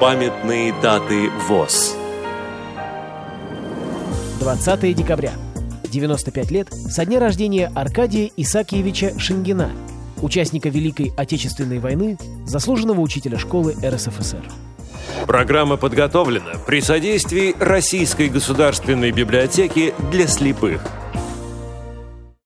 Памятные даты ВОЗ 20 декабря. 95 лет со дня рождения Аркадия Исакиевича Шенгина, участника Великой Отечественной войны, заслуженного учителя школы РСФСР. Программа подготовлена при содействии Российской государственной библиотеки для слепых –